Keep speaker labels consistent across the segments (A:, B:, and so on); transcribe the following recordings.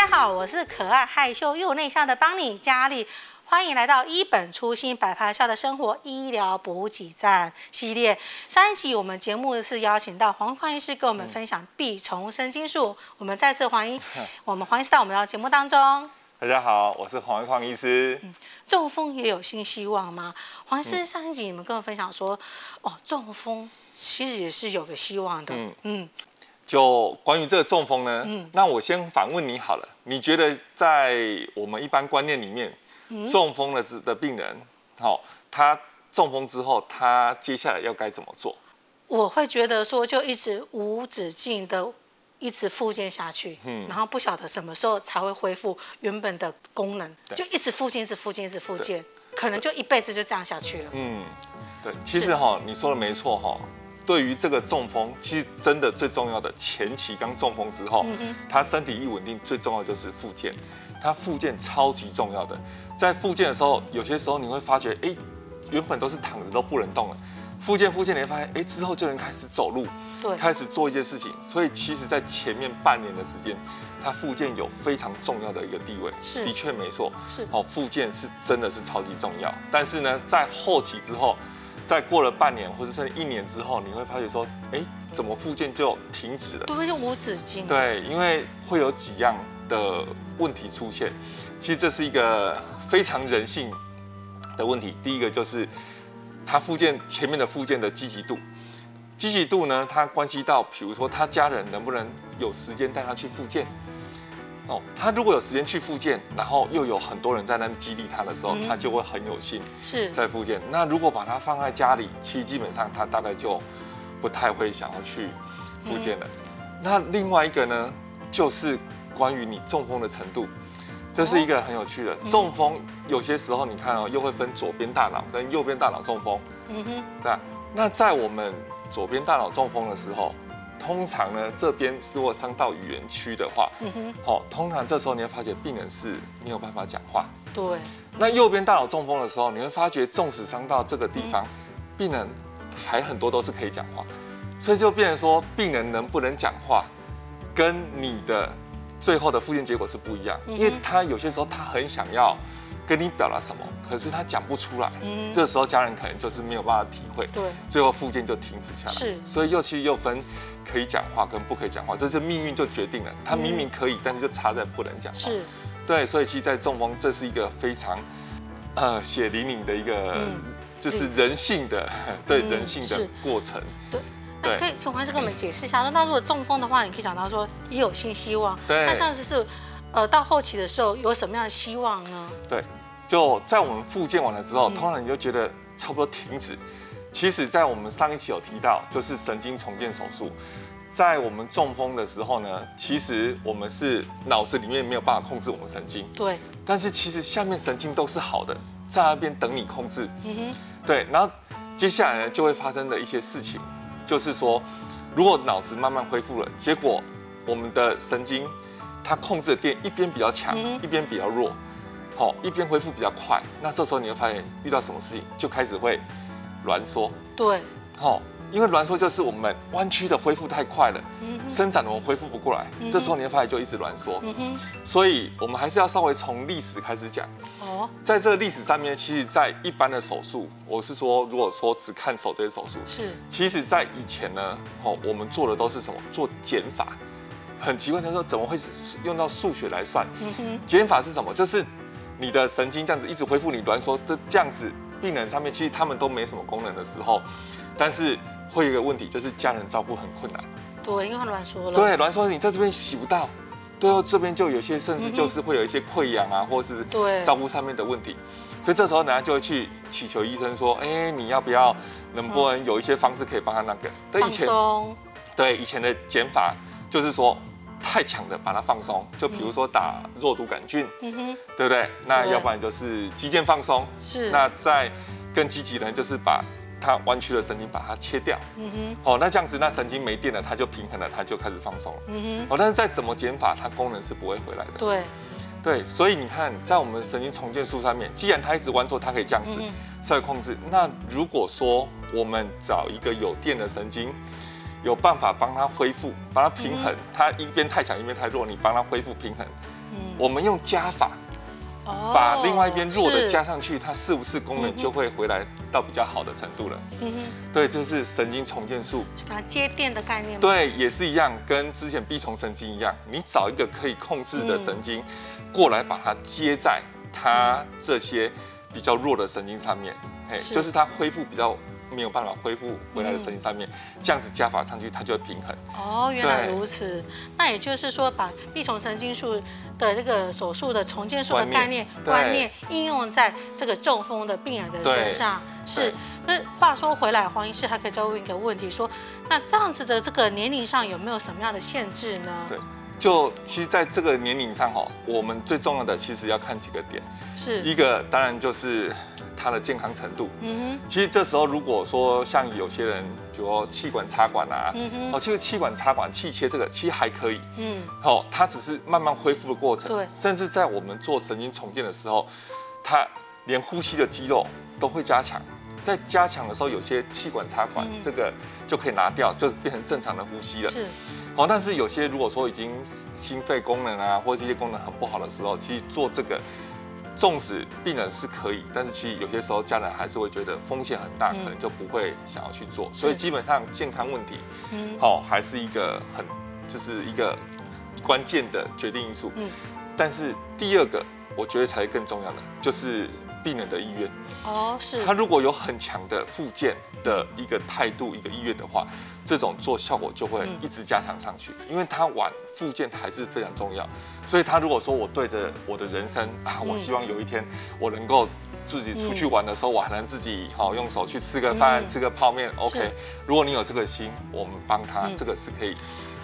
A: 家好，我是可爱害羞又内向的邦尼佳丽，欢迎来到一本初心白袍下的生活医疗补给站系列。上一集我们节目是邀请到黄匡医师跟我们分享臂虫神经术，我们再次 欢迎我们黄医师到我们的节目当中。
B: 大家好，我是黄匡医师。
A: 嗯，中风也有新希望吗？黄医师，上一集你们跟我分享说，哦，中风其实也是有个希望的。嗯嗯。
B: 就关于这个中风呢，嗯，那我先反问你好了，你觉得在我们一般观念里面，嗯、中风的的病人，好、哦，他中风之后，他接下来要该怎么做？
A: 我会觉得说，就一直无止境的一直复健下去，嗯，然后不晓得什么时候才会恢复原本的功能，就一直复健，一直复健，一直复健，可能就一辈子就这样下去了。
B: 嗯，对，其实哈，你说的没错哈。对于这个中风，其实真的最重要的前期刚中风之后，他身体一稳定，最重要就是复健。他复健超级重要的，在复健的时候，有些时候你会发觉，哎，原本都是躺着都不能动了，复健复健，你会发现，哎，之后就能开始走路，对，开始做一些事情。所以其实，在前面半年的时间，他复健有非常重要的一个地位，是的确没错，是哦，复健是真的是超级重要。但是呢，在后期之后。再过了半年或者甚至一年之后，你会发觉说，哎，怎么复健就停止了？
A: 对，就无止境。
B: 对，因为会有几样的问题出现。其实这是一个非常人性的问题。第一个就是他复健前面的复健的积极度，积极度呢，它关系到，比如说他家人能不能有时间带他去复健。哦，他如果有时间去复健，然后又有很多人在那边激励他的时候，嗯、他就会很有心是在复健。那如果把他放在家里，其实基本上他大概就不太会想要去复健了。嗯、那另外一个呢，就是关于你中风的程度，这是一个很有趣的。哦、中风有些时候你看哦，又会分左边大脑跟右边大脑中风。嗯哼，对。那在我们左边大脑中风的时候。通常呢，这边如果伤到语言区的话，嗯哼，好，通常这时候你会发觉病人是没有办法讲话。对。那右边大脑中风的时候，你会发觉，纵使伤到这个地方，病人还很多都是可以讲话，所以就变成说，病人能不能讲话，跟你的最后的复健结果是不一样，因为他有些时候他很想要。跟你表达什么，可是他讲不出来，嗯，这时候家人可能就是没有办法体会，对，最后复健就停止下来，是，所以又其实又分可以讲话跟不可以讲话，这是命运就决定了，他明明可以，但是就差在不能讲话，是，对，所以其实，在中风这是一个非常呃血淋淋的一个，就是人性的 对人性的过程，对，
A: 那可以请黄医师跟我们解释一下，那那如果中风的话，你可以讲到说也有新希望，对，那这样子是呃到后期的时候有什么样的希望呢？
B: 对。就在我们复健完了之后，通常你就觉得差不多停止。其实，在我们上一期有提到，就是神经重建手术。在我们中风的时候呢，其实我们是脑子里面没有办法控制我们神经。对。但是其实下面神经都是好的，在那边等你控制。嗯哼。对，然后接下来呢，就会发生的一些事情，就是说，如果脑子慢慢恢复了，结果我们的神经它控制的电一边比较强，一边比较弱。哦，一边恢复比较快，那这时候你会发现遇到什么事情就开始会挛缩。对，哦，因为挛缩就是我们弯曲的恢复太快了，嗯、伸展的我们恢复不过来，这时候你会发现就一直挛缩。嗯、哼所以我们还是要稍微从历史开始讲。哦，在这个历史上面，其实，在一般的手术，我是说，如果说只看手这些手术，是，其实在以前呢，哦，我们做的都是什么？做减法。很奇怪，他说怎么会用到数学来算？嗯哼，减法是什么？就是。你的神经这样子一直恢复，你挛缩的这样子，病人上面其实他们都没什么功能的时候，但是会有一个问题，就是家人照顾很困难。
A: 对，因为他攣缩了。
B: 对，挛缩你在这边洗不到，最后这边就有些甚至就是会有一些溃疡啊，或是对照顾上面的问题。所以这时候人家就会去祈求医生说，哎，你要不要能不能有一些方式可以帮他那个？对，以前，对，以前的减法就是说。太强的把它放松，就比如说打肉毒杆菌，嗯哼，对不对？那要不然就是肌腱放松，是。那再更积极的，就是把它弯曲的神经把它切掉，嗯哼。哦，那这样子，那神经没电了，它就平衡了，它就开始放松了，嗯哼。哦，但是再怎么减法，它功能是不会回来的。对，对，所以你看，在我们神经重建术上面，既然它一直弯缩，它可以这样子稍微控制。那如果说我们找一个有电的神经，有办法帮他恢复，帮他平衡，他一边太强一边太弱，你帮他恢复平衡，嗯，我们用加法。把另外一边弱的加上去，它是不是功能就会回来到比较好的程度了？嗯哼，对，就是神经重建术，
A: 就把它接电的概念。
B: 对，也是一样，跟之前臂虫神经一样，你找一个可以控制的神经过来，把它接在它这些比较弱的神经上面，嘿，就是它恢复比较。没有办法恢复回来的神经上面，嗯、这样子加法上去，它就会平衡。
A: 哦，原来如此。那也就是说，把臂丛神经术的那个手术的重建术的概念观念应用在这个中风的病人的身上，是。那话说回来，黄医师还可以再问一个问题，说，那这样子的这个年龄上有没有什么样的限制呢？
B: 对，就其实在这个年龄上哈，我们最重要的其实要看几个点，是一个当然就是。他的健康程度，嗯哼，其实这时候如果说像有些人，比如说气管插管啊，嗯哼，哦，其实气管插管、气切这个其实还可以，嗯，好，它只是慢慢恢复的过程，对，甚至在我们做神经重建的时候，它连呼吸的肌肉都会加强，在加强的时候，有些气管插管这个就可以拿掉，就变成正常的呼吸了，是，哦，但是有些如果说已经心肺功能啊，或者这些功能很不好的时候，其实做这个。纵使病人是可以，但是其实有些时候家人还是会觉得风险很大，可能就不会想要去做。所以基本上健康问题，好还是一个很就是一个关键的决定因素。但是第二个我觉得才是更重要的，就是病人的意愿。哦，是。他如果有很强的复健的一个态度、一个意愿的话。这种做效果就会一直加强上去，因为他玩复健还是非常重要。所以他如果说我对着我的人生啊，我希望有一天我能够自己出去玩的时候，我还能自己好用手去吃个饭、吃个泡面。OK，如果你有这个心，我们帮他，这个是可以，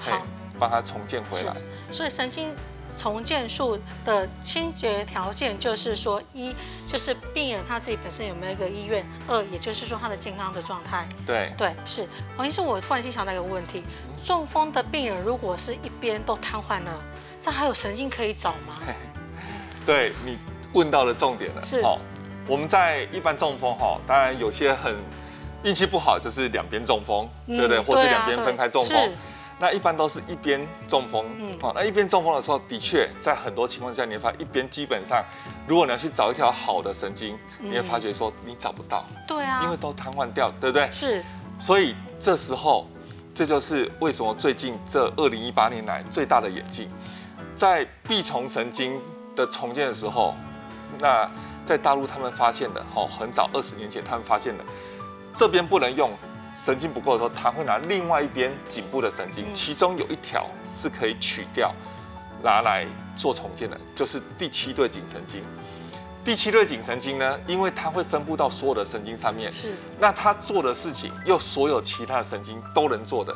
B: 好，帮他重建回来。
A: 所以神经。重建术的先决条件就是说，一就是病人他自己本身有没有一个意愿，二也就是说他的健康的状态。
B: 对
A: 对是。黄医生，我突然间想到一个问题：中风的病人如果是一边都瘫痪了，这还有神经可以找吗？
B: 对，你问到了重点了。是。好，我们在一般中风哈，当然有些很运气不好，就是两边中风，嗯、对不对？或者两边分开中风。那一般都是一边中风，嗯，好，那一边中风的时候，的确在很多情况下，你会发现一边基本上，如果你要去找一条好的神经，你会发觉说你找不到，对啊，因为都瘫痪掉，对不对？是，所以这时候，这就是为什么最近这二零一八年来最大的演进，在臂丛神经的重建的时候，那在大陆他们发现的，哦，很早二十年前他们发现的，这边不能用。神经不够的时候，他会拿另外一边颈部的神经，其中有一条是可以取掉，拿来做重建的，就是第七对颈神经。第七对颈神经呢，因为它会分布到所有的神经上面，是，那它做的事情又所有其他的神经都能做的，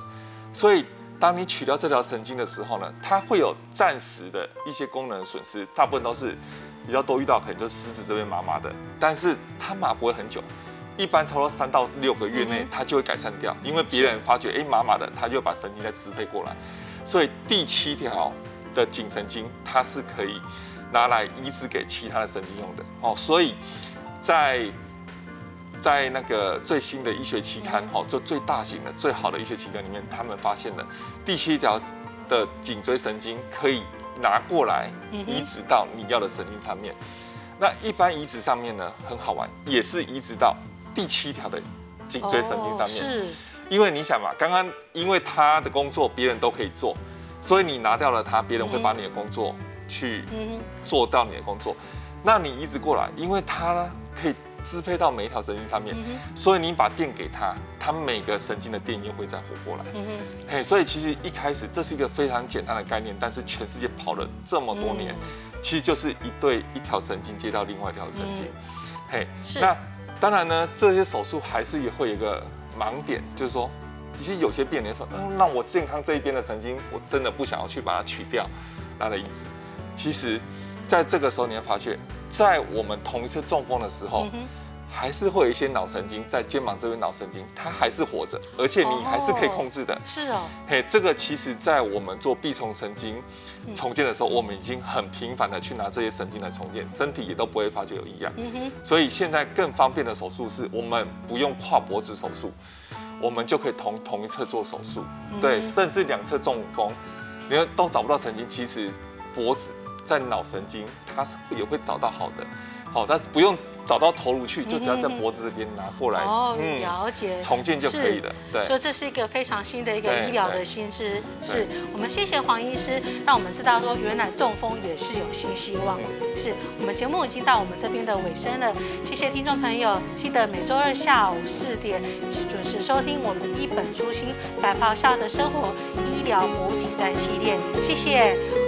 B: 所以当你取掉这条神经的时候呢，它会有暂时的一些功能损失，大部分都是比较多遇到，可能就是食指这边麻麻的，但是它麻不会很久。一般超过三到六个月内，它就会改善掉，因为别人发觉哎麻麻的，他就把神经再支配过来。所以第七条的颈神经，它是可以拿来移植给其他的神经用的哦。所以在在那个最新的医学期刊哦，就最大型的、最好的医学期刊里面，他们发现了第七条的颈椎神经可以拿过来移植到你要的神经上面。那一般移植上面呢，很好玩，也是移植到。第七条的颈椎神经上面，是，因为你想嘛，刚刚因为他的工作别人都可以做，所以你拿掉了他，别人会把你的工作去做到你的工作。那你移植过来，因为他可以支配到每一条神经上面，所以你把电给他，他每个神经的电又会再活过来。嘿，所以其实一开始这是一个非常简单的概念，但是全世界跑了这么多年，其实就是一对一条神经接到另外一条神经。嘿，那。当然呢，这些手术还是也会有一个盲点，就是说，其实有些病人说，嗯，那我健康这一边的神经，我真的不想要去把它取掉，它的移植。其实，在这个时候，你会发现，在我们同一次中风的时候。嗯还是会有一些脑神经在肩膀这边，脑神经它还是活着，而且你还是可以控制的。是哦，嘿，这个其实，在我们做臂丛神经重建的时候，我们已经很频繁的去拿这些神经来重建，身体也都不会发觉有异样。嗯哼。所以现在更方便的手术是我们不用跨脖子手术，我们就可以同同一侧做手术。对，甚至两侧中风，你看都找不到神经，其实脖子。在脑神经，它是也会找到好的，好，但是不用。找到头颅去，就只要在脖子这边拿过来，
A: 哦，了解，
B: 重建就可以了。对，
A: 所以这是一个非常新的一个医疗的新知。是我们谢谢黄医师，让我们知道说原来中风也是有新希望。是我们节目已经到我们这边的尾声了，谢谢听众朋友，记得每周二下午四点准时收听我们一本初心白袍下的生活医疗补给站系列，谢谢。